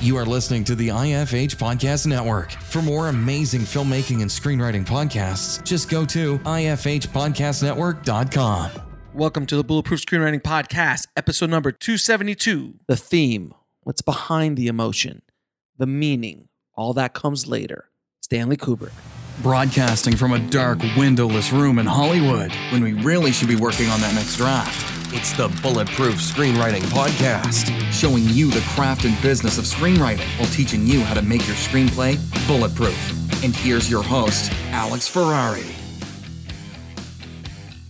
You are listening to the IFH Podcast Network. For more amazing filmmaking and screenwriting podcasts, just go to ifhpodcastnetwork.com. Welcome to the Bulletproof Screenwriting Podcast, episode number 272. The theme, what's behind the emotion, the meaning, all that comes later. Stanley Kubrick. Broadcasting from a dark, windowless room in Hollywood when we really should be working on that next draft. It's the Bulletproof Screenwriting Podcast, showing you the craft and business of screenwriting while teaching you how to make your screenplay bulletproof. And here's your host, Alex Ferrari.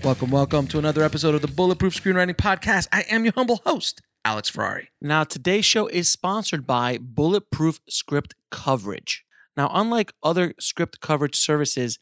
Welcome, welcome to another episode of the Bulletproof Screenwriting Podcast. I am your humble host, Alex Ferrari. Now, today's show is sponsored by Bulletproof Script Coverage. Now, unlike other script coverage services,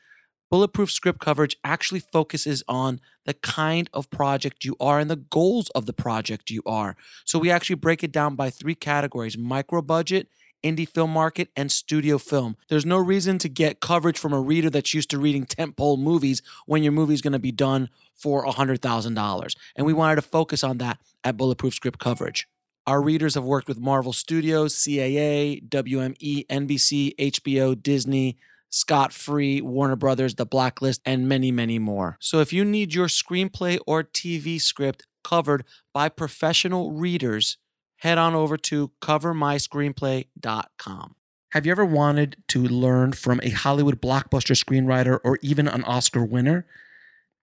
Bulletproof Script Coverage actually focuses on the kind of project you are and the goals of the project you are. So we actually break it down by three categories micro budget, indie film market, and studio film. There's no reason to get coverage from a reader that's used to reading tentpole movies when your movie is going to be done for $100,000. And we wanted to focus on that at Bulletproof Script Coverage. Our readers have worked with Marvel Studios, CAA, WME, NBC, HBO, Disney, Scott Free, Warner Brothers, The Blacklist, and many, many more. So if you need your screenplay or TV script covered by professional readers, head on over to covermyscreenplay.com. Have you ever wanted to learn from a Hollywood blockbuster screenwriter or even an Oscar winner?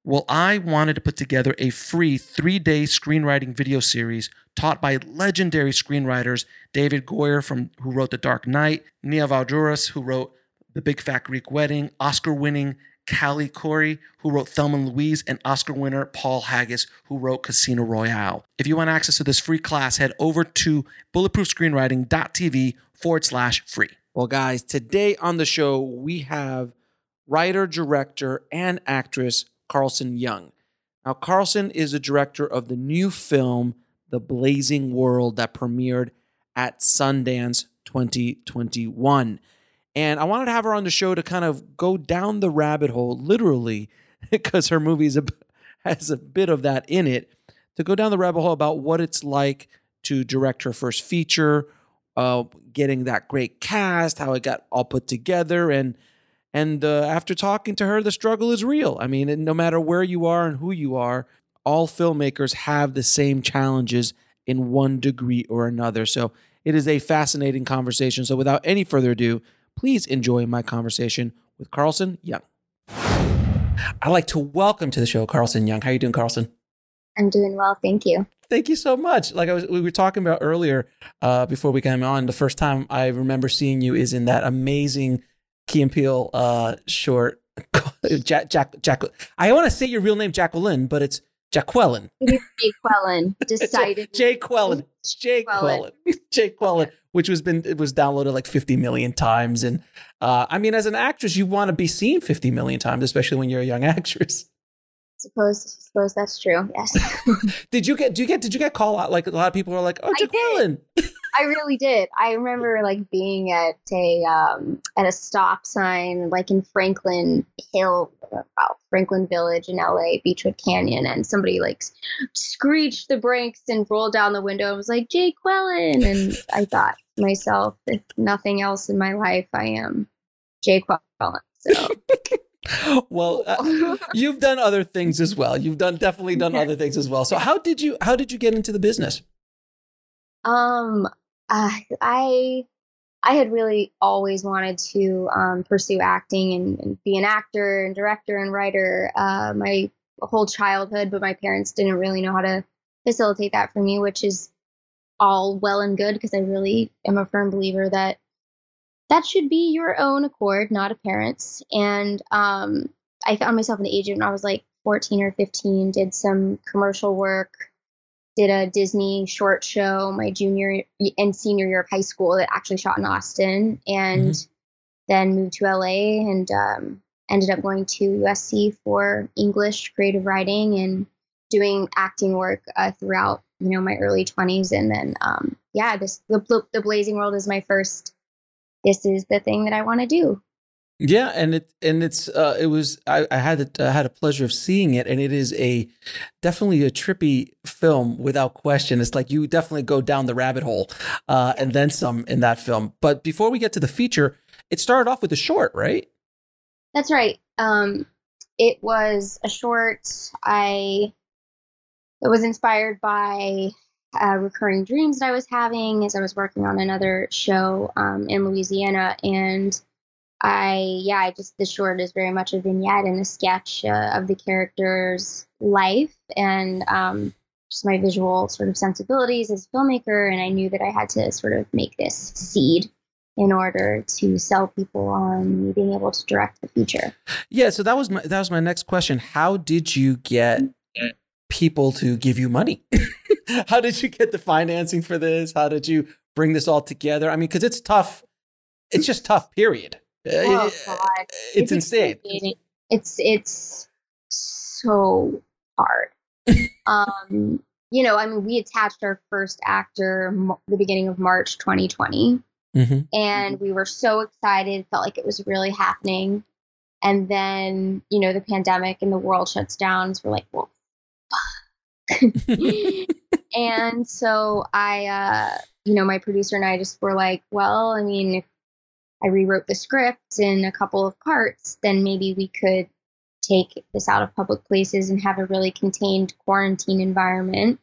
Well, I wanted to put together a free three day screenwriting video series taught by legendary screenwriters David Goyer, from, who wrote The Dark Knight, Nia Vardalos, who wrote The Big Fat Greek Wedding, Oscar winning Callie Khouri, who wrote Thelma and Louise, and Oscar winner Paul Haggis, who wrote Casino Royale. If you want access to this free class, head over to bulletproofscreenwriting.tv forward slash free. Well, guys, today on the show, we have writer, director, and actress Carlson Young. Now, Carlson is the director of the new film, The Blazing World, that premiered at Sundance 2021. And I wanted to have her on the show to kind of go down the rabbit hole, literally, because her movie a, has a bit of that in it, to go down the rabbit hole about what it's like to direct her first feature, uh, getting that great cast, how it got all put together, and and uh, after talking to her, the struggle is real. I mean, no matter where you are and who you are, all filmmakers have the same challenges in one degree or another. So it is a fascinating conversation. So without any further ado, please enjoy my conversation with Carlson Young. I'd like to welcome to the show Carlson Young. How are you doing, Carlson? I'm doing well, thank you. Thank you so much. Like I was, we were talking about earlier uh, before we came on. The first time I remember seeing you is in that amazing Key and Peele uh, short. Jack, Jack, Jack. I want to say your real name, Jacqueline, but it's Jaqueline. Jake Quellen decided. Jay Quellen. Jay Quellen. Jay Quellen. Which was been it was downloaded like 50 million times, and uh, I mean, as an actress, you want to be seen 50 million times, especially when you're a young actress. Suppose, suppose that's true. Yes. did you get? Do you get? Did you get call out? Like a lot of people are like, "Oh, Jaqueline." I really did. I remember like being at a um, at a stop sign, like in Franklin Hill, well, Franklin Village in LA, Beachwood Canyon, and somebody like screeched the brakes and rolled down the window and was like, "Jake Quellen," and I thought to myself, if nothing else in my life, I am Jake Quellen. So. well uh, you've done other things as well. You've done definitely done other things as well. So how did you how did you get into the business? Um uh, I I had really always wanted to um, pursue acting and, and, be an actor and director and writer uh, my whole childhood, but my parents didn't really know how to facilitate that for me, which is all well and good because I really am a firm believer that that should be your own accord, not a parent's. And um, I found myself an agent when I was like 14 or 15, did some commercial work, did a Disney short show my junior and senior year of high school that actually shot in Austin, and mm-hmm. then moved to LA and um, ended up going to USC for English creative writing and doing acting work uh, throughout you know my early 20s, and then um, yeah, this the, the Blazing World is my first. This is the thing that I want to do. Yeah, and it and it's uh, it was I, I had I had a pleasure of seeing it, and it is a definitely a trippy film without question. It's like you definitely go down the rabbit hole, uh, and then some in that film. But before we get to the feature, it started off with a short, right? That's right. Um, it was a short. I it was inspired by uh, recurring dreams that I was having as I was working on another show um, in Louisiana, and I yeah, I just the short is very much a vignette and a sketch uh, of the character's life and um, just my visual sort of sensibilities as a filmmaker, and I knew that I had to sort of make this seed in order to sell people on me being able to direct the feature. Yeah, so that was my that was my next question. How did you get people to give you money? How did you get the financing for this? How did you bring this all together? I mean, because it's tough. It's just tough. Period. Oh, God. It's, it's insane. It's it's so hard. um, you know, I mean, we attached our first actor the beginning of March 2020, mm-hmm. and we were so excited. Felt like it was really happening. And then, you know, the pandemic and the world shuts down. So we're like, well, and so I, uh, you know, my producer and I just were like, well, I mean, if I rewrote the script in a couple of parts, then maybe we could take this out of public places and have a really contained quarantine environment.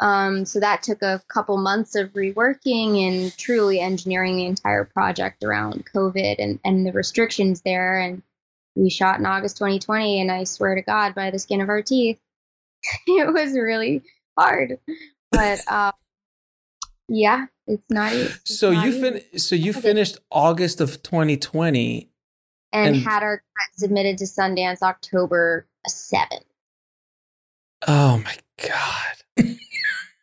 Um, so that took a couple months of reworking and truly engineering the entire project around COVID and, and the restrictions there. And we shot in August 2020, and I swear to God, by the skin of our teeth, it was really hard. But uh, yeah, it's not. It's so not you fin- So you finished August of 2020, and, and had our submitted to Sundance October 7th. Oh my god,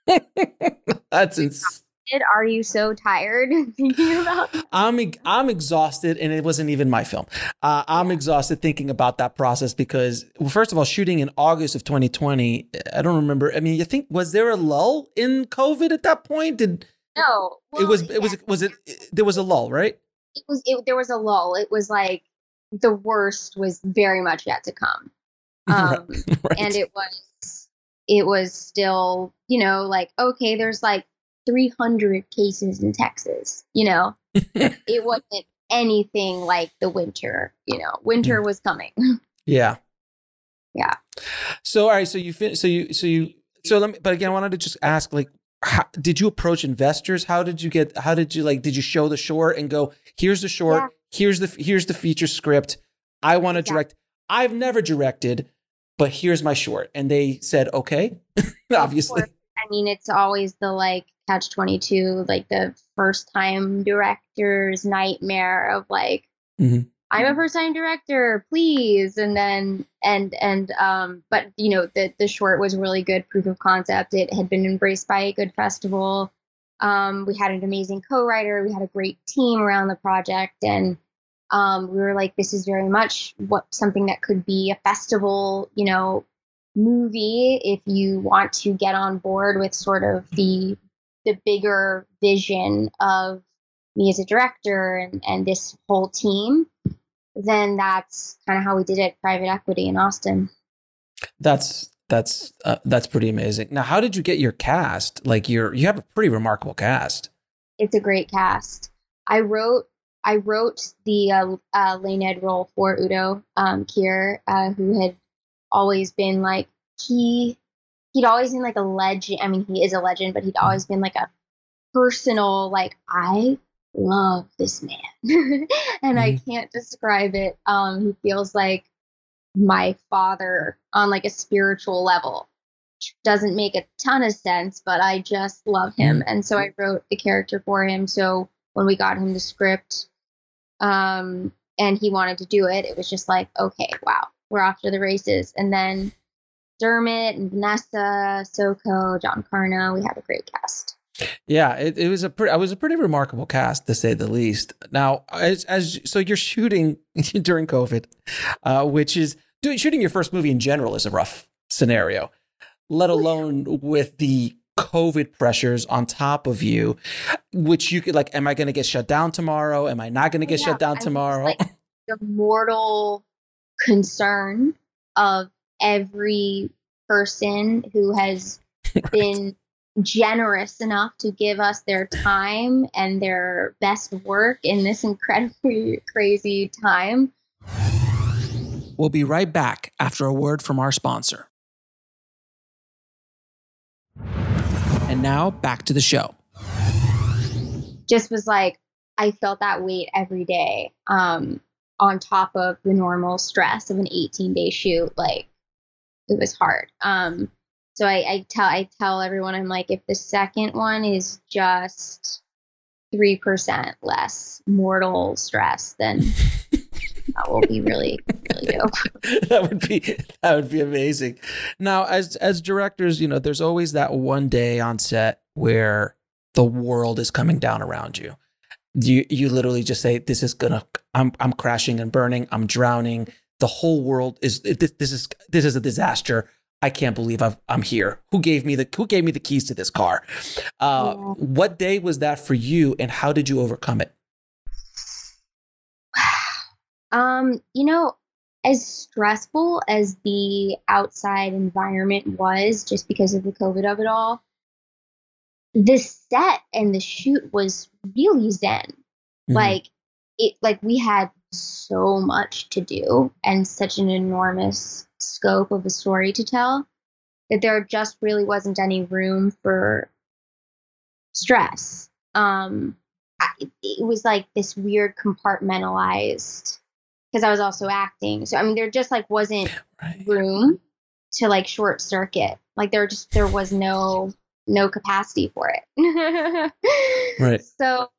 that's insane are you so tired thinking about that? I'm I'm exhausted and it wasn't even my film. Uh, I'm exhausted thinking about that process because well, first of all shooting in August of 2020, I don't remember. I mean, you think was there a lull in COVID at that point? Did No. Well, it was it yeah. was was it there was a lull, right? It was it, there was a lull. It was like the worst was very much yet to come. Um, right. and it was it was still, you know, like okay, there's like 300 cases in Texas. You know, it wasn't anything like the winter. You know, winter mm. was coming. Yeah. Yeah. So all right, so you fin- so you so you so let me but again I wanted to just ask like how, did you approach investors? How did you get how did you like did you show the short and go here's the short, yeah. here's the here's the feature script. I want to direct. I've never directed, but here's my short. And they said okay. Obviously. I mean, it's always the like catch 22 like the first time director's nightmare of like mm-hmm. i'm a first time director please and then and and um but you know the the short was really good proof of concept. It had been embraced by a good festival. Um we had an amazing co-writer. We had a great team around the project and um we were like this is very much what something that could be a festival you know movie if you want to get on board with sort of the the bigger vision of me as a director and, and this whole team, then that's kind of how we did it private equity in Austin. That's that's uh, that's pretty amazing. Now, how did you get your cast? Like you're you have a pretty remarkable cast. It's a great cast. I wrote I wrote the uh, uh, Lained role for Udo um, Kier, uh, who had always been like he he'd always been like a legend. I mean, he is a legend, but he'd always been like a personal, like, I love this man. and mm-hmm. I can't describe it. Um, he feels like my father on like a spiritual level. Doesn't make a ton of sense, but I just love him. Mm-hmm. And so I wrote the character for him. So when we got him the script, um, and he wanted to do it, it was just like, okay, wow, we're off to the races. And then Dermot and Vanessa, Soko, John Karna. We had a great cast. Yeah, it, it was a pretty, it was a pretty remarkable cast to say the least. Now, as, as so you're shooting during COVID, uh, which is doing shooting your first movie in general is a rough scenario, let alone with the COVID pressures on top of you, which you could like, am I going to get shut down tomorrow? Am I not going to get yeah, shut down tomorrow? Like, the mortal concern of every person who has Right. been generous enough to give us their time and their best work in this incredibly crazy time. We'll be right back after a word from our sponsor. And now back to the show. Just was like, I felt that weight every day um, on top of the normal stress of an 18 day shoot. Like, it was hard. Um, so I, I tell I tell everyone I'm like, if the second one is just three percent less mortal stress, then that will be really really dope. that would be that would be amazing. Now, as as directors, you know, there's always that one day on set where the world is coming down around you. You you literally just say, "This is gonna. I'm I'm crashing and burning. I'm drowning. The whole world is this, this is this is a disaster. I can't believe I've, I'm here. Who gave me the Who gave me the keys to this car? Uh, Yeah. What day was that for you, and how did you overcome it? Um, you know, as stressful as the outside environment was, just because of the COVID of it all, the set and the shoot was really zen. Mhm. Like it, like we had so much to do and such an enormous scope of a story to tell that there just really wasn't any room for stress. Um, it- it was like this weird compartmentalized because I was also acting. So I mean, there just like wasn't right. room to like short circuit. Like there just there was no no capacity for it. Right. So,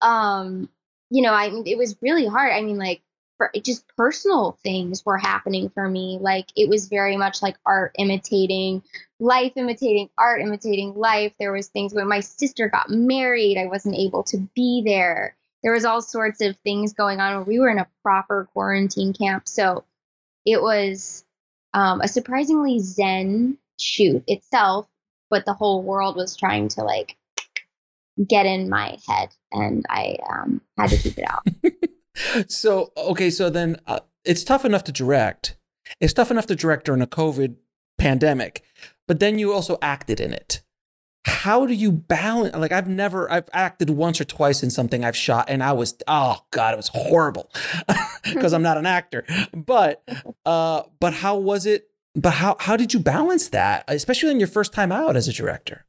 um, you know, I mean, it was really hard. I mean, like for just personal things were happening for me. Like it was very much like art imitating life, imitating art, imitating life. There was things when my sister got married, I wasn't able to be there. There was all sorts of things going on. We were in a proper quarantine camp, so it was um, a surprisingly zen shoot itself, but the whole world was trying to like get in my head, and I um, had to keep it out. so okay, so then uh, it's tough enough to direct. It's tough enough to direct during a COVID pandemic, but then you also acted in it. How do you balance? Like I've never, I've acted once or twice in something I've shot, and I was, oh god, it was horrible because I'm not an actor. But, uh, but how was it? But how how did you balance that, especially in your first time out as a director?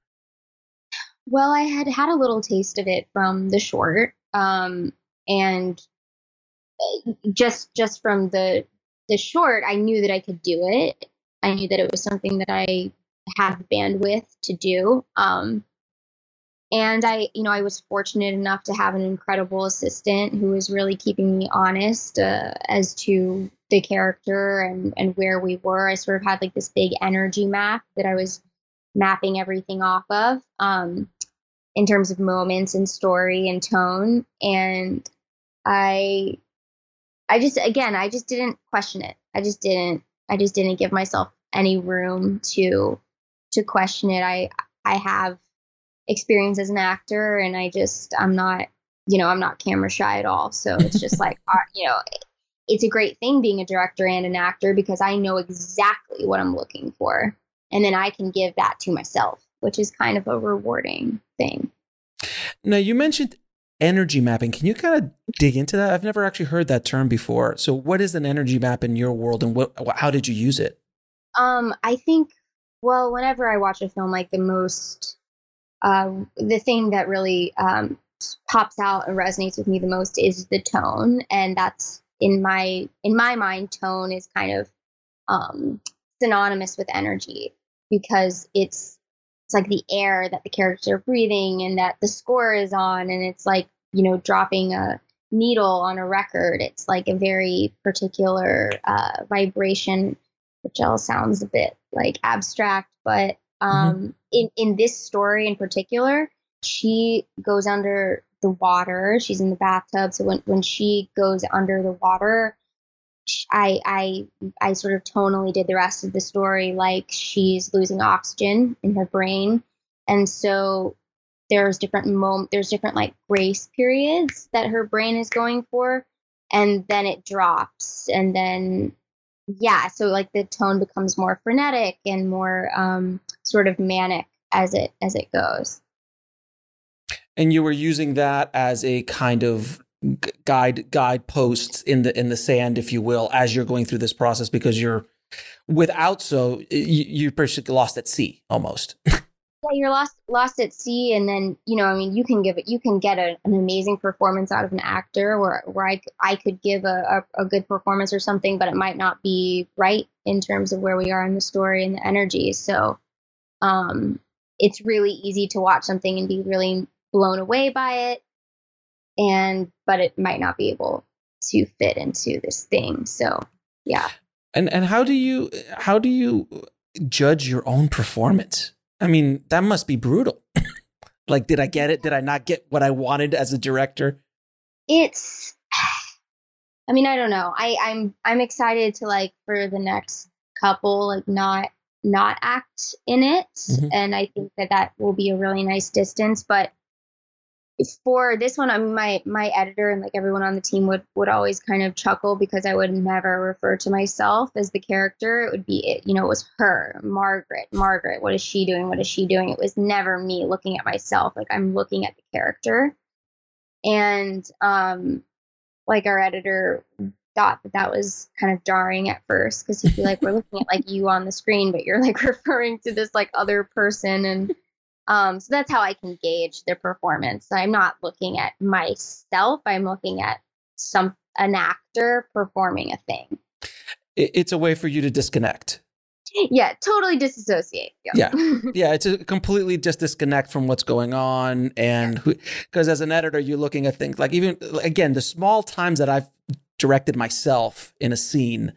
Well, I had had a little taste of it from the short, um, and uh, just just from the the short, I knew that I could do it. I knew that it was something that I had bandwidth to do. Um, and I, you know, I was fortunate enough to have an incredible assistant who was really keeping me honest uh, as to the character and and where we were. I sort of had like this big energy map that I was mapping everything off of um, in terms of moments and story and tone. And I, I just again, I just didn't question it. I just didn't. I just didn't give myself any room to to question it. I I have experience as an actor, and I just I'm not you know I'm not camera shy at all. So it's just like you know it's a great thing being a director and an actor because I know exactly what I'm looking for, and then I can give that to myself, which is kind of a rewarding thing. Now you mentioned energy mapping. Can you kind of dig into that? I've never actually heard that term before. So, what is an energy map in your world, and what? How did you use it? Um, I think, well, whenever I watch a film, like the most, uh, the thing that really um, pops out and resonates with me the most is the tone, and that's in my in my mind, tone is kind of um, synonymous with energy because it's it's like the air that the characters are breathing and that the score is on, and it's like you know dropping a needle on a record. It's like a very particular uh, vibration which all sounds a bit like abstract, but um, in in this story in particular, she goes under the water. She's in the bathtub, so when when she goes under the water, I I I sort of tonally did the rest of the story like she's losing oxygen in her brain, and so there's different mom there's different like grace periods that her brain is going for and then it drops. And then yeah so like the tone becomes more frenetic and more um, sort of manic as it as it goes. And you were using that as a kind of guide guideposts in the in the sand if you will as you're going through this process because you're without so you, you're basically lost at sea almost. Yeah you're lost lost at sea and then you know i mean you can give it you can get a, an amazing performance out of an actor where where i, I could give a, a, a, good performance or something but it might not be right in terms of where we are in the story and the energy. So um it's really easy to watch something and be really blown away by it and but it might not be able to fit into this thing so yeah and and how do you how do you judge your own performance I mean, that must be brutal. like, did I get it? Did I not get what I wanted as a director? It's I mean, I don't know. I, I'm I'm excited to like for the next couple, like not not act in it. Mm-hmm. And I think that that will be a really nice distance. But for this one, I mean, my my editor and like everyone on the team would would always kind of chuckle because I would never refer to myself as the character. It would be it, you know, it was her, Margaret, Margaret. What is she doing? What is she doing? It was never me looking at myself. Like I'm looking at the character, and um, like our editor thought that that was kind of jarring at first because he'd be like, "We're looking at like you on the screen, but you're like referring to this like other person," and um, so that's how I can gauge their performance. I'm not looking at myself. I'm looking at some an actor performing a thing. It's a way for you to disconnect. Yeah, totally disassociate. Yeah. Yeah, yeah it's a completely just disconnect from what's going on. And because as an editor, you're looking at things like even, again, the small times that I've directed myself in a scene,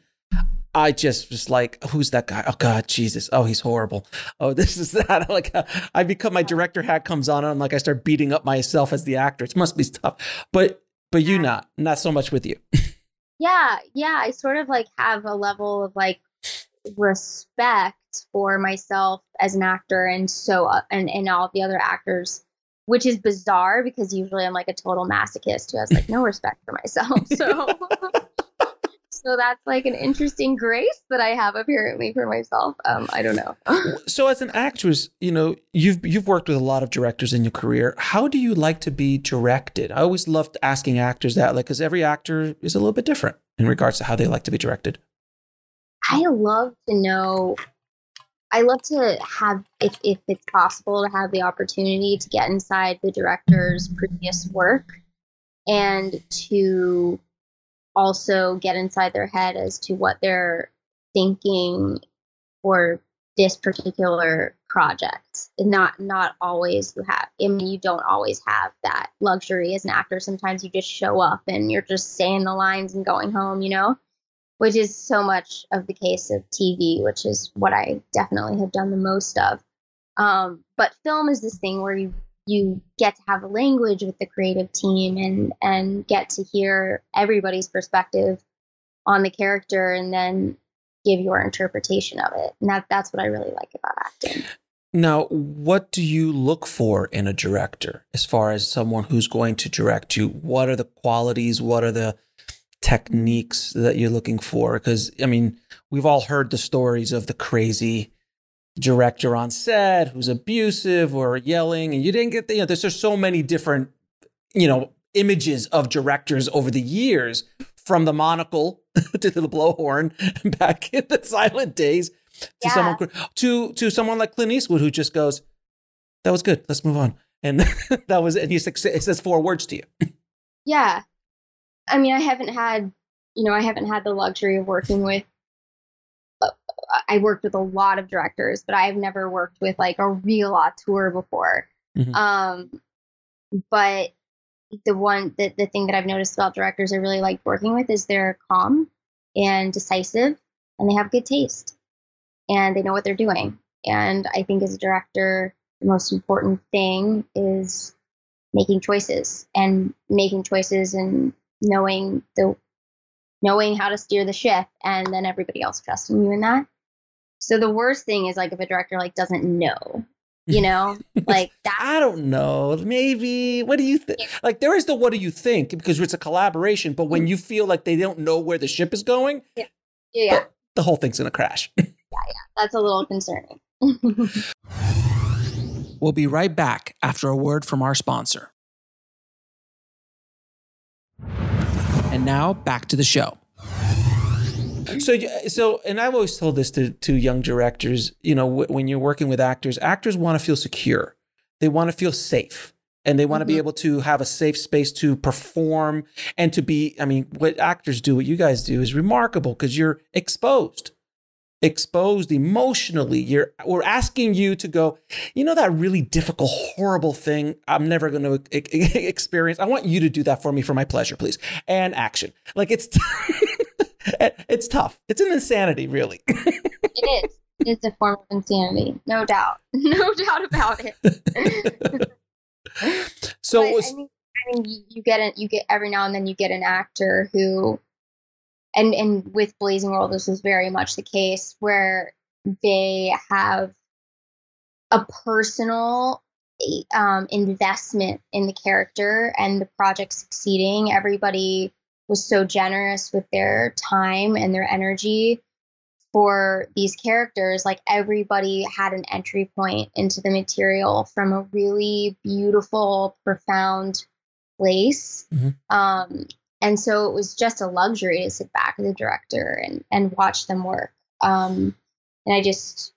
I just was like, who's that guy? Oh God, Jesus! Oh, he's horrible. Oh, this is that. Like, I become my director hat comes on, and I'm like, I start beating up myself as the actor. It must be tough, but but you not not so much with you. yeah, yeah. I sort of like have a level of like respect for myself as an actor, and so uh, and and all the other actors which is bizarre because usually I'm like a total masochist who has like no respect for myself. So so that's like an interesting grace that I have apparently for myself. Um, I don't know. so as an actress, you know, you've you've worked with a lot of directors in your career. How do you like to be directed? I always loved asking actors that, like, because every actor is a little bit different in regards to how they like to be directed. I love to know. I love to have, if if it's possible, to have the opportunity to get inside the director's previous work and to also get inside their head as to what they're thinking for this particular project. Not not always you have. I mean, you don't always have that luxury as an actor. Sometimes you just show up and you're just saying the lines and going home. You know, which is so much of the case of TV, which is what I definitely have done the most of. Um, but film is this thing where you you get to have a language with the creative team and and get to hear everybody's perspective on the character and then give your interpretation of it. And that that's what I really like about acting. Now, what do you look for in a director as far as someone who's going to direct you? What are the qualities? What are the techniques that you're looking for? Because, I mean, we've all heard the stories of the crazy director on set who's abusive or yelling, and you didn't get the, you know, there's just so many different, you know, images of directors over the years from the monocle to the blowhorn back in the silent days to yeah. someone to to someone like Clint Eastwood who just goes, "That was good. Let's move on." And that was and he says four words to you. Yeah, I mean, I haven't had you know I haven't had the luxury of working with I worked with a lot of directors, but I've never worked with like a real auteur before. Mm-hmm. Um, but the one the, the thing that I've noticed about directors I really like working with is they're calm and decisive and they have good taste and they know what they're doing. And I think as a director, the most important thing is making choices and making choices and knowing the knowing how to steer the ship and then everybody else trusting you in that so the worst thing is like if a director like doesn't know You know, like that. I don't know. Maybe. What do you think? Like there is the what do you think because it's a collaboration, but when mm-hmm. you feel like they don't know where the ship is going, yeah, yeah. The, the whole thing's gonna crash. yeah, yeah. That's a little concerning. we'll be right back after a word from our sponsor. And now back to the show. So, so, and I've always told this to to young directors. You know, w- when you're working with actors, actors want to feel secure. They want to feel safe, and they want to mm-hmm. be able to have a safe space to perform and to be. I mean, what actors do, what you guys do, is remarkable because you're exposed, exposed emotionally. You're we're asking you to go. You know that really difficult, horrible thing I'm never going to experience. I want you to do that for me for my pleasure, please. And action, like it's. it's tough. It's an insanity, really. it is. It's a form of insanity, no doubt, no doubt about it. so, but, was, I mean, I mean, you get it. You get every now and then you get an actor who, and and with Blazing World, this was very much the case where they have a personal um, investment in the character and the project succeeding. Everybody was so generous with their time and their energy for these characters like everybody had an entry point into the material from a really beautiful profound place mm-hmm. um, and so it was just a luxury to sit back as a director and and watch them work um, and i just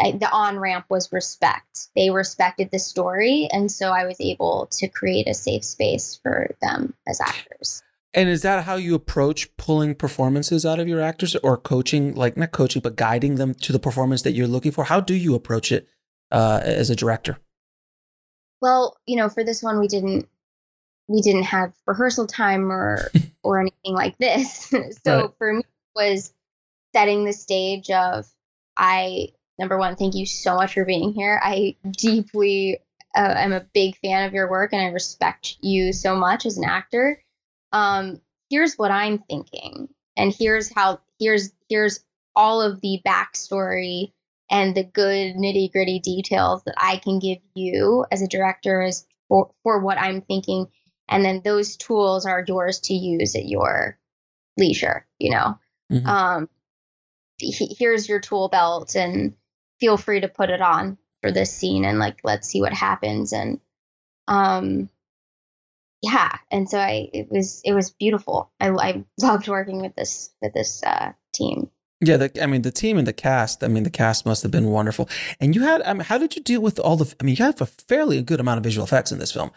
I, the on ramp was respect they respected the story and so i was able to create a safe space for them as actors and is that how you approach pulling performances out of your actors or coaching, like not coaching, but guiding them to the performance that you're looking for? How do you approach it uh, as a director? Well, you know, for this one, we didn't we didn't have rehearsal time or or anything like this. so right. for me, was setting the stage of I number one, thank you so much for being here. I deeply uh, am a big fan of your work and I respect you so much as an actor um, here's what I'm thinking, and here's how here's here's all of the backstory and the good nitty gritty details that I can give you as a director as for, for what I'm thinking. And then those tools are yours to use at your leisure, you know. Mm-hmm. Um, he, here's your tool belt and feel free to put it on for this scene and like let's see what happens and um yeah and so i it was it was beautiful i, I loved working with this with this uh, team yeah, the, I mean the team and the cast. I mean the cast must have been wonderful. And you had, I mean, how did you deal with all the? I mean, you have a fairly good amount of visual effects in this film,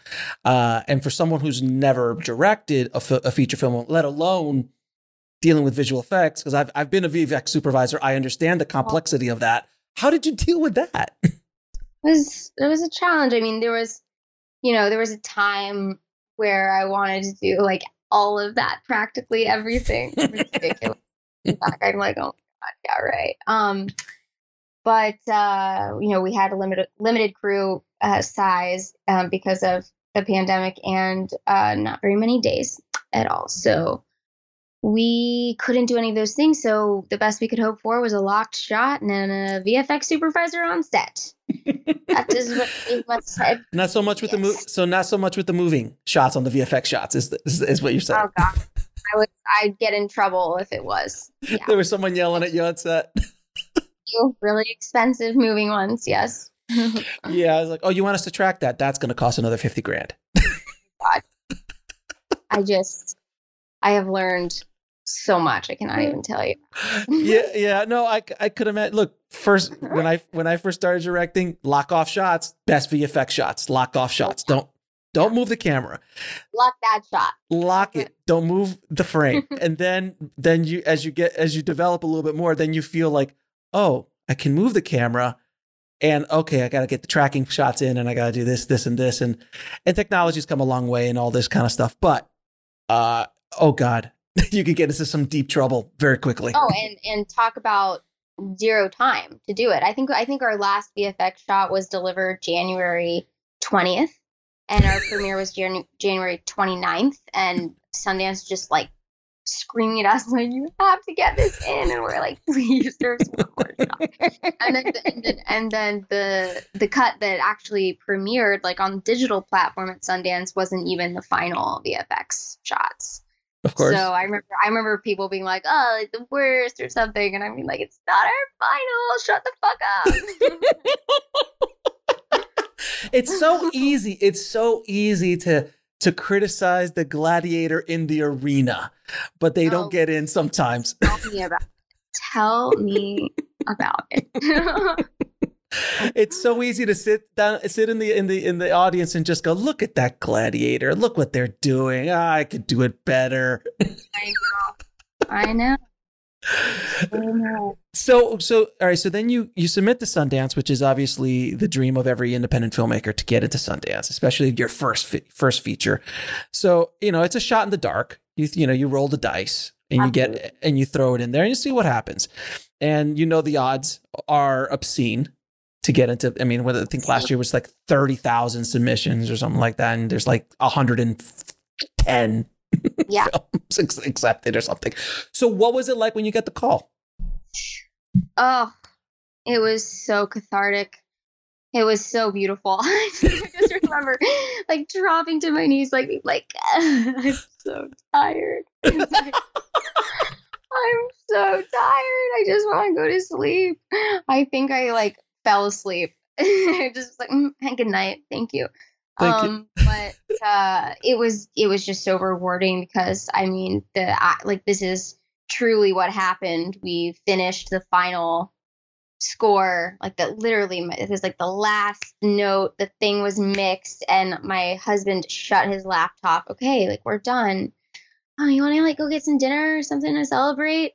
uh, and for someone who's never directed a, f- a feature film, let alone dealing with visual effects, because I've I've been a VFX supervisor, I understand the complexity of that. How did you deal with that? It was it was a challenge. I mean, there was, you know, there was a time where I wanted to do like all of that, practically everything. ridiculous. Fact, I'm like, oh my god, yeah, right. Um, but uh, you know, we had a limited limited crew uh, size um, because of the pandemic and uh, not very many days at all. So we couldn't do any of those things. So the best we could hope for was a locked shot and then a VFX supervisor on set. that is what we must have. Not so much with yes. the move. So not so much with the moving shots on the VFX shots is is, is what you're saying. Oh god, I would I'd get in trouble if it was. Yeah. there was someone yelling at you on set. you really expensive moving ones, yes. yeah, I was like, oh, you want us to track that? That's going to cost another fifty grand. God, I just I have learned so much. I cannot even tell you. yeah, yeah. No, I, I could imagine. Look, first when I when I first started directing, lock off shots, best VFX shots, lock off shots. Don't don't move the camera. Lock that shot. Lock it. Don't move the frame. and then then you as you get as you develop a little bit more, then you feel like, oh, I can move the camera. And okay, I got to get the tracking shots in, and I got to do this, this, and this, and and technology's come a long way, and all this kind of stuff. But, uh, oh god, you could get into some deep trouble very quickly. Oh, and and talk about zero time to do it. I think I think our last VFX shot was delivered January 20th and our premiere was Jan- January 29th and Sundance just like screaming at us like, "You have to get this in!" And we're like, "Please, there's one more shot." and then, the, and then and then the the cut that actually premiered like on digital platform at Sundance wasn't even the final VFX shots. Of course. So I remember I remember people being like, "Oh, like the worst" or something, and I mean like, "It's not our final. Shut the fuck up." it's so easy. It's so easy to to criticize the gladiator in the arena, but they Oh. don't get in sometimes. Tell me about. it. Tell me about it. it's so easy to sit down sit in the in the in the audience and just go, look at that gladiator. Look what they're doing. Ah, I could do it better. I know. I know. So so all right, so then you you submit to Sundance, which is obviously the dream of every independent filmmaker to get into Sundance, especially your first fi- first feature. So, you know, it's a shot in the dark. You you know, you roll the dice and you get and you throw it in there and you see what happens. And you know the odds are obscene to get into I mean, whether I think last year was like 30,000 submissions or something like that and there's like 110 Yeah. films accepted or something. So what was it like when you got the call? Oh, it was so cathartic. It was so beautiful. I just remember like dropping to my knees, like like I'm so tired. Like, I'm so tired. I just want to go to sleep. I think I like fell asleep. I just was like mm, good night. Thank you. Thank you. um, but uh, it was it was just so rewarding because I mean the like this is truly what happened. We finished the final score like that literally it was like the last note the thing was mixed and my husband shut his laptop okay like we're done oh you want to like go get some dinner or something to celebrate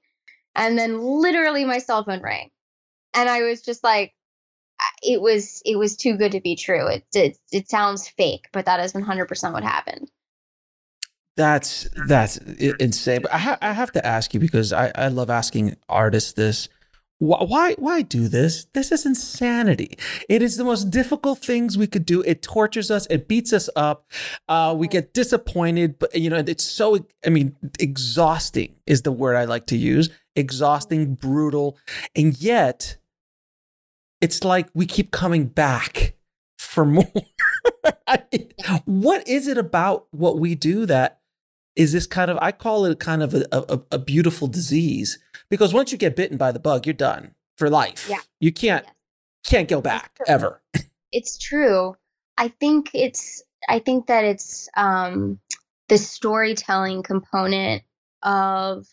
and then literally my cell phone rang and i was just like it was it was too good to be true it it, it sounds fake but that is 100% what happened That's that's insane. But I, ha- I have to ask you because I, I love asking artists this. Why, why why do this? This is insanity. It is the most difficult things we could do. It tortures us. It beats us up. Uh, we get disappointed. But you know, it's so. I mean, exhausting is the word I like to use. Exhausting, brutal, and yet, it's like we keep coming back for more. I- what is it about what we do that is this kind of I call it kind of a, a, a beautiful disease because once you get bitten by the bug, you're done for life. Yeah. You can't can't go back ever. it's true. I think it's I think that it's um the storytelling component of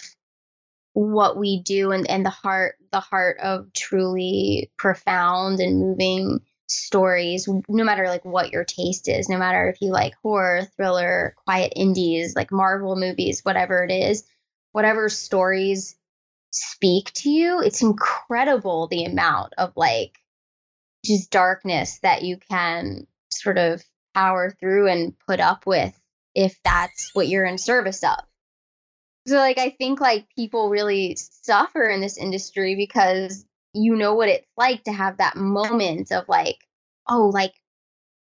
what we do and, and the heart the heart of truly profound and moving stories no matter like what your taste is no matter if you like horror thriller quiet indies like marvel movies whatever it is whatever stories speak to you it's incredible the amount of like just darkness that you can sort of power through and put up with if that's what you're in service of. So like I think like people really suffer in this industry because you know what it's like to have that moment of like, oh, like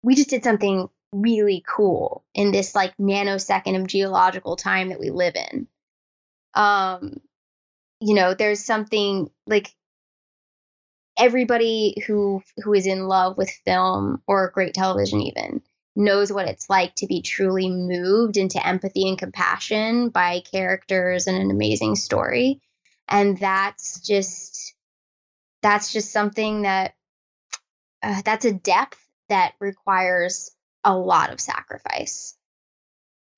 we just did something really cool in this like nanosecond of geological time that we live in. Um, you know, there's something like everybody who who is in love with film or great television even knows what it's like to be truly moved into empathy and compassion by characters and an amazing story. And that's just that's just something that uh, that's a depth that requires a lot of sacrifice.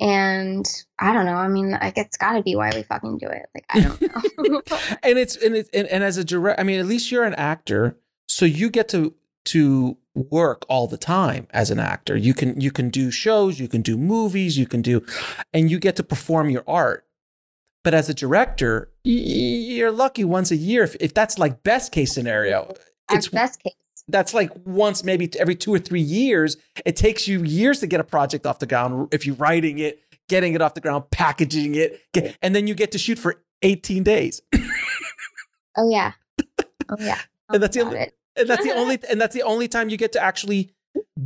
And i don't know i mean like it's got to be why we fucking do it like i don't know. And it's and it's and, and as a direct I mean, at least you're an actor, so you get to to work all the time as an actor. You can you can do shows, you can do movies, you can do and you get to perform your art. But as a director, you're lucky once a year if, if that's like best case scenario. It's best case that's like once maybe every two or three years. It takes you years to get a project off the ground if you're writing it, getting it off the ground, packaging it, get, and then you get to shoot for 18 days. Oh yeah. Oh yeah. And that's the only- it. And that's the only and that's the only time you get to actually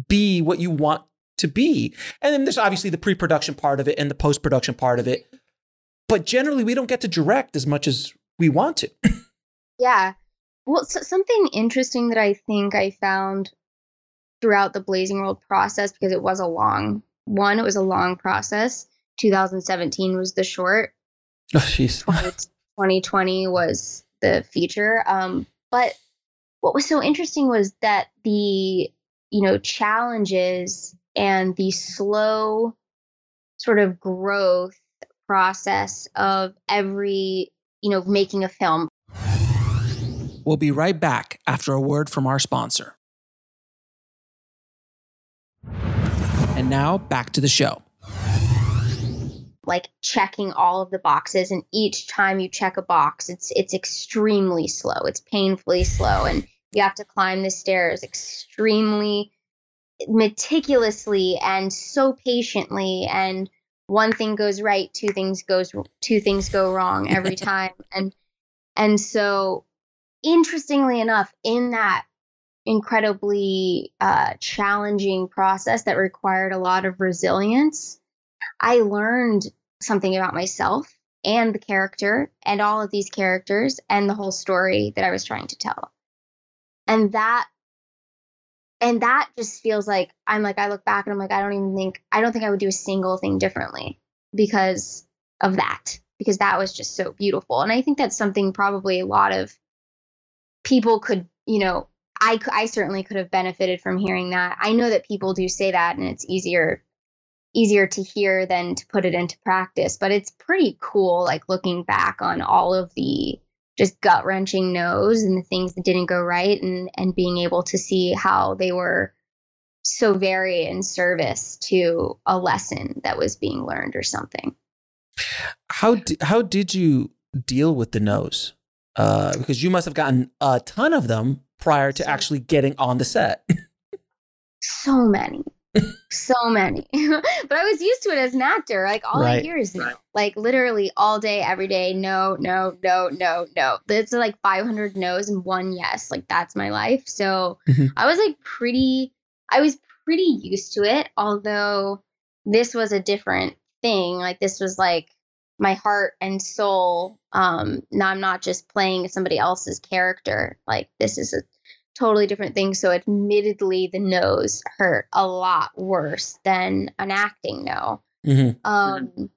be what you want to be. And then there's obviously the pre-production part of it and the post-production part of it. but generally we don't get to direct as much as we want to. yeah. Well, so something interesting that I think I found throughout the Blazing World process because it was a long one, it was a long process. 2017 was the short. Oh, jeez. 2020 was the feature. Um, but what was so interesting was that the you know challenges and the slow sort of growth process of every you know making a film. We'll be right back after a word from our sponsor. And now back to the show. Like checking all of the boxes and each time you check a box it's it's extremely slow. It's painfully slow and you have to climb the stairs extremely meticulously and so patiently and one thing goes right two things goes two things go wrong every time and and so interestingly enough in that incredibly uh, challenging process that required a lot of resilience I learned something about myself and the character and all of these characters and the whole story that I was trying to tell. And that and that just feels like I'm like I look back and I'm like I don't even think I don't think I would do a single thing differently because of that because that was just so beautiful. And I think that's something probably a lot of people could, you know, I I certainly could have benefited from hearing that. I know that people do say that and it's easier easier to hear than to put it into practice. But it's pretty cool, like looking back on all of the just gut wrenching no's and the things that didn't go right, and and being able to see how they were so very in service to a lesson that was being learned or something. How di- how did you deal with the no's? Uh, because you must have gotten a ton of them prior to actually getting on the set. so many so many. but I was used to it as an actor. Like all right. I hear is no. Like literally all day, every day, no, no, no, no, no. It's like 500 no's and one yes. Like that's my life. So mm-hmm. I was like pretty, I was pretty used to it. Although this was a different thing. Like this was like my heart and soul. Um, now I'm not just playing somebody else's character. Like this is a totally different things. So, admittedly, the no's hurt a lot worse than an acting no. Mm-hmm. Um,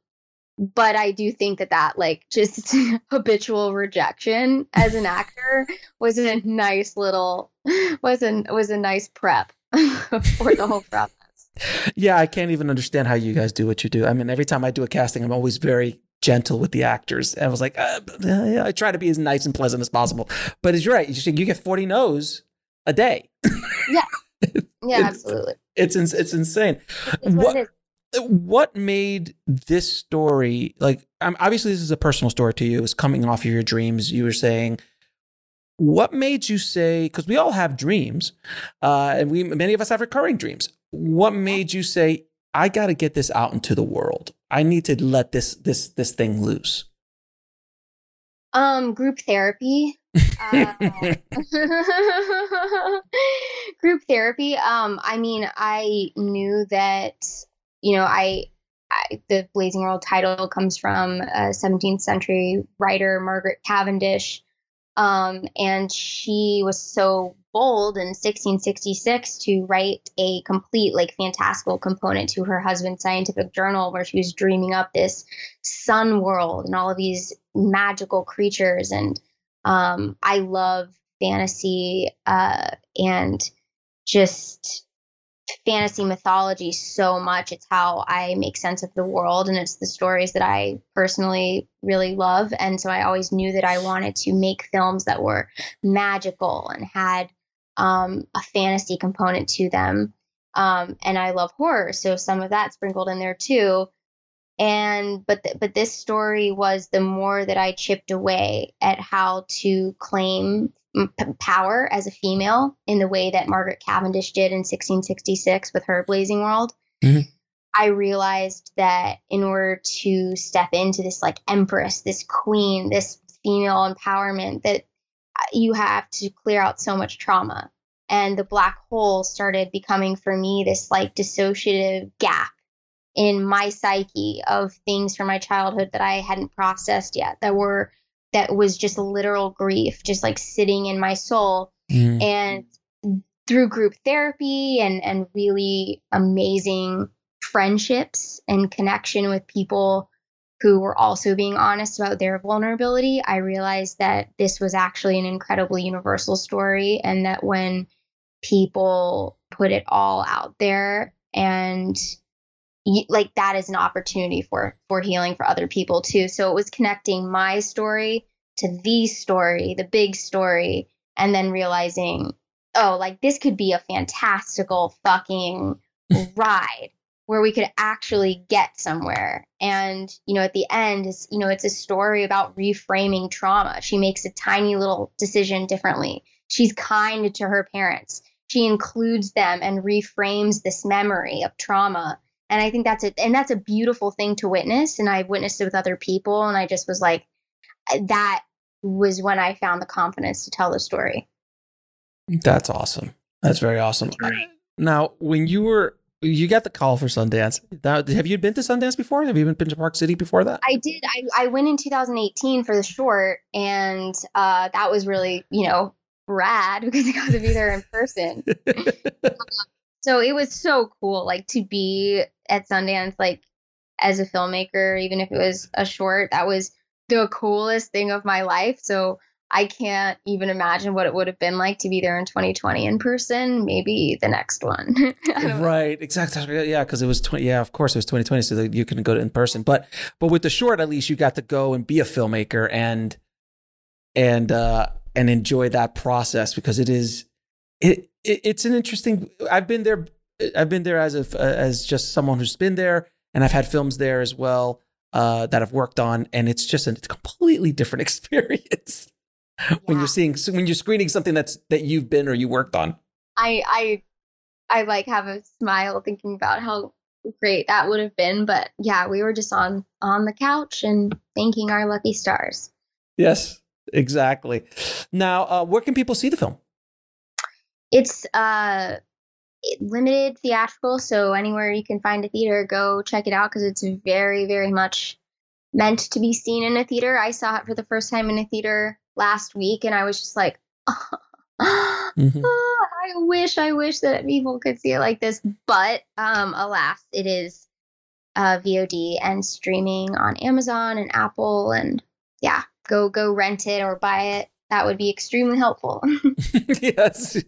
but I do think that that like just habitual rejection as an actor was a nice little was a was a nice prep for the whole process. Yeah, I can't even understand how you guys do what you do. I mean, every time I do a casting, I'm always very gentle with the actors. And I was like, uh, yeah, I try to be as nice and pleasant as possible. But as you're right. You get 40 no's a day. Yeah. Yeah, it's, absolutely. It's it's insane. It's what, what, what made this story like um, obviously this is a personal story to you. It was coming off of your dreams. You were saying what made you say because we all have dreams uh, and we many of us have recurring dreams what made you say i got to get this out into the world i need to let this this this thing loose um group therapy uh, group therapy. Um, I mean, I knew that you know, I, I the Blazing World title comes from a 17th century writer Margaret Cavendish, um, and she was so bold in 1666 to write a complete like fantastical component to her husband's scientific journal where she was dreaming up this sun world and all of these magical creatures and um, I love fantasy uh, and just fantasy mythology so much. It's how I make sense of the world, and it's the stories that I personally really love. And so I always knew that I wanted to make films that were magical and had um, a fantasy component to them. Um, and I love horror, so some of that sprinkled in there too and but th- but this story was the more that I chipped away at how to claim p- power as a female in the way that Margaret Cavendish did in 1666 with her Blazing World. Mm-hmm. I realized that in order to step into this like empress, this queen, this female empowerment, that uh, you have to clear out so much trauma. And the black hole started becoming for me this like dissociative gap in my psyche of things from my childhood that I hadn't processed yet that were that was just literal grief just like sitting in my soul Mm. and through group therapy and and really amazing friendships and connection with people who were also being honest about their vulnerability i realized that this was actually an incredibly universal story and that when people put it all out there and like that is an opportunity for for healing for other people too. So it was connecting my story to the story the big story and then realizing oh like this could be a fantastical fucking ride where we could actually get somewhere. And you know at the end is you know it's a story about reframing trauma. She makes a tiny little decision differently. She's kind to her parents. She includes them and reframes this memory of trauma and i think that's a and that's a beautiful thing to witness and i've witnessed it with other people and i just was like that was when i found the confidence to tell the story That's awesome. That's very awesome. Now, when you were you got the call for Sundance. Now, have you been to Sundance before? Have you been to Park City before that? I did. I, I went in 2018 for the short, and uh, that was really, you know, rad because I got to be there in person. so it was so cool, like to be at Sundance, like as a filmmaker, even if it was a short, that was the coolest thing of my life. So I can't even imagine what it would have been like to be there in 2020 in person. Maybe the next one. Right, exactly. Yeah, because it was twenty. Yeah, of course it was twenty twenty, so that you couldn't go to in person. But but with the short, at least you got to go and be a filmmaker and and uh and enjoy that process because it is it, it it's an interesting. I've been there. I've been there as a as just someone who's been there, and I've had films there as well uh, that I've worked on, and it's just a completely different experience when you're seeing when you're screening something that's that you've been or you worked on. I I I like have a smile thinking about how great that would have been. But yeah, we were just on on the couch and thanking our lucky stars. Yes, exactly. Now, uh, where can people see the film? It's uh limited theatrical, so anywhere you can find a theater, go check it out because it's very very much meant to be seen in a theater. I saw it for the first time in a theater last week, and I was just like. Mhm. "Ah, I wish, I wish that people could see it like this, but um, alas, it is uh, VOD and streaming on Amazon and Apple, and yeah, go go rent it or buy it. That would be extremely helpful. yes.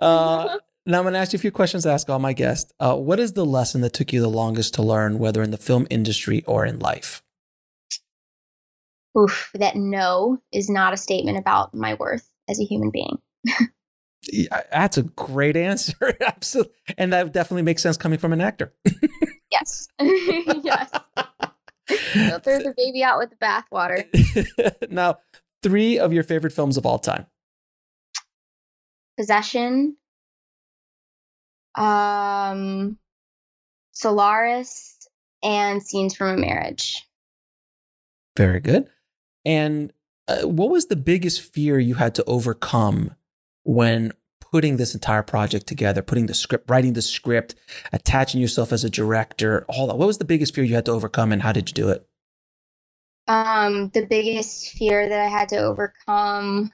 Uh, now I'm going to ask you a few questions to ask all my guests. Uh, what is the lesson that took you the longest to learn, whether in the film industry or in life? Oof, that no is not a statement about my worth as a human being. Yeah, That's a great answer. Absolutely. And that definitely makes sense coming from an actor. Yes, yes. Don't throw the baby out with the bathwater. now, three of your favorite films of all time. Possession, um, Solaris, and Scenes from a Marriage. Very good. And uh, what was the biggest fear you had to overcome when putting this entire project together, putting the script, writing the script, attaching yourself as a director, all that? What was the biggest fear you had to overcome and how did you do it? Um, the biggest fear that I had to overcome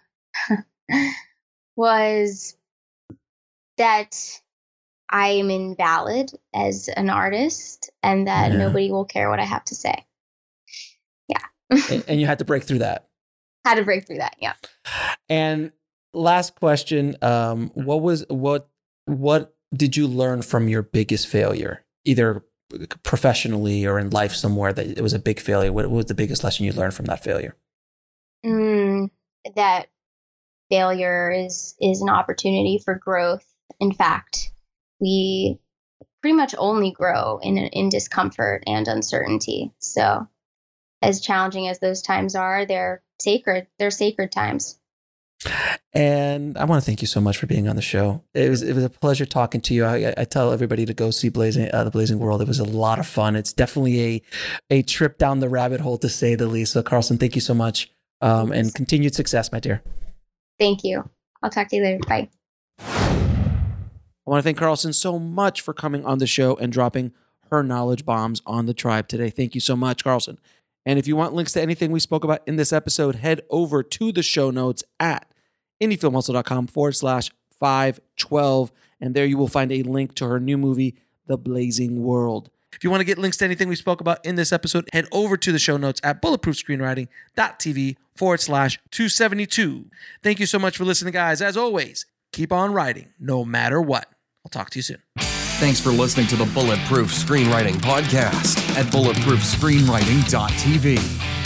was that I am invalid as an artist and that Yeah. nobody will care what I have to say. and, and you had to break through that. Had to break through that. Yeah. And last question, um, what was what what did you learn from your biggest failure, either professionally or in life somewhere that it was a big failure? What was the biggest lesson you learned from that failure? Mm, that failure is is an opportunity for growth. In fact, we pretty much only grow in in discomfort and uncertainty. So, as challenging as those times are, they're sacred. They're sacred times. And I want to thank you so much for being on the show. It was it was a pleasure talking to you. I, I tell everybody to go see Blazing uh, the Blazing World. It was a lot of fun. It's definitely a a trip down the rabbit hole to say the least. So Carlson, thank you so much, um, and continued success, my dear. Thank you. I'll talk to you later. Bye. I want to thank Carlson so much for coming on the show and dropping her knowledge bombs on the tribe today. Thank you so much, Carlson. And if you want links to anything we spoke about in this episode, head over to the show notes at indiefilmhustle.com forward slash 512. And there you will find a link to her new movie, The Blazing World. If you want to get links to anything we spoke about in this episode, head over to the show notes at bulletproofscreenwriting.tv forward slash 272. Thank you so much for listening, guys. As always, keep on writing no matter what. I'll talk to you soon. Thanks for listening to the Bulletproof Screenwriting Podcast at bulletproofscreenwriting.tv.